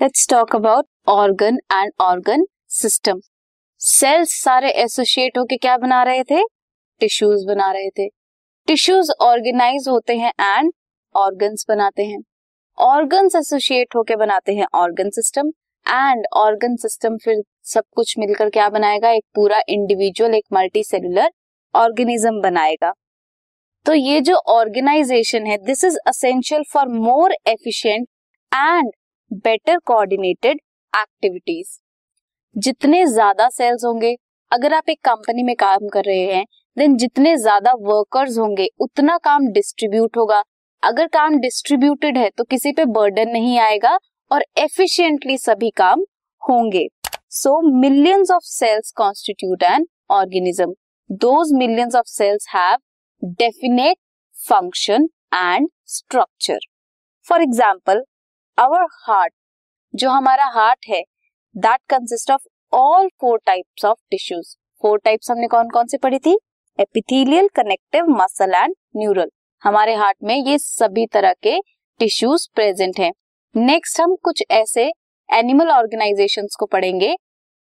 Let's talk about organ and organ system cells सारे associate होके क्या बना रहे थे? टिश्यूज बना रहे थे। टिश्यूज ऑर्गेनाइज होते हैं एंड ऑर्गन्स बनाते हैं। ऑर्गन्स एसोसिएट होके बनाते हैं organ system and organ system फिर सब कुछ मिलकर क्या बनाएगा? एक पूरा इंडिविजुअल एक मल्टी सेलुलर ऑर्गेनिज्म बनाएगा। तो ये जो ऑर्गेनाइजेशन है this is essential for more efficient and better coordinated activities जितने ज़्यादा सेल्स होंगे, अगर आप एक कंपनी में काम कर रहे हैं देन जितने ज़्यादा वर्कर्स होंगे, उतना काम डिस्ट्रीब्यूट होगा। अगर काम डिस्ट्रीब्यूटेड है तो किसी पे बर्डन नहीं आएगा और एफिशिएंटली सभी काम होंगे। So millions of cells constitute an organism those millions of cells have definite function and structure for example our heart जो हमारा हार्ट है that consist of all four types of tissues four types हमने कौन कौन से पढ़ी थी? Epithelial connective muscle and neural हमारे हार्ट में ये सभी तरह के टिश्यूज प्रेजेंट हैं. नेक्स्ट हम कुछ ऐसे एनिमल ऑर्गेनाइजेशंस को पढ़ेंगे.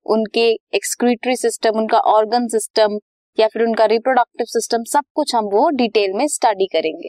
उनके एक्सक्रीटरी सिस्टम उनका ऑर्गन सिस्टम या फिर उनका रिप्रोडक्टिव सिस्टम सब कुछ हम वो डिटेल में स्टडी करेंगे.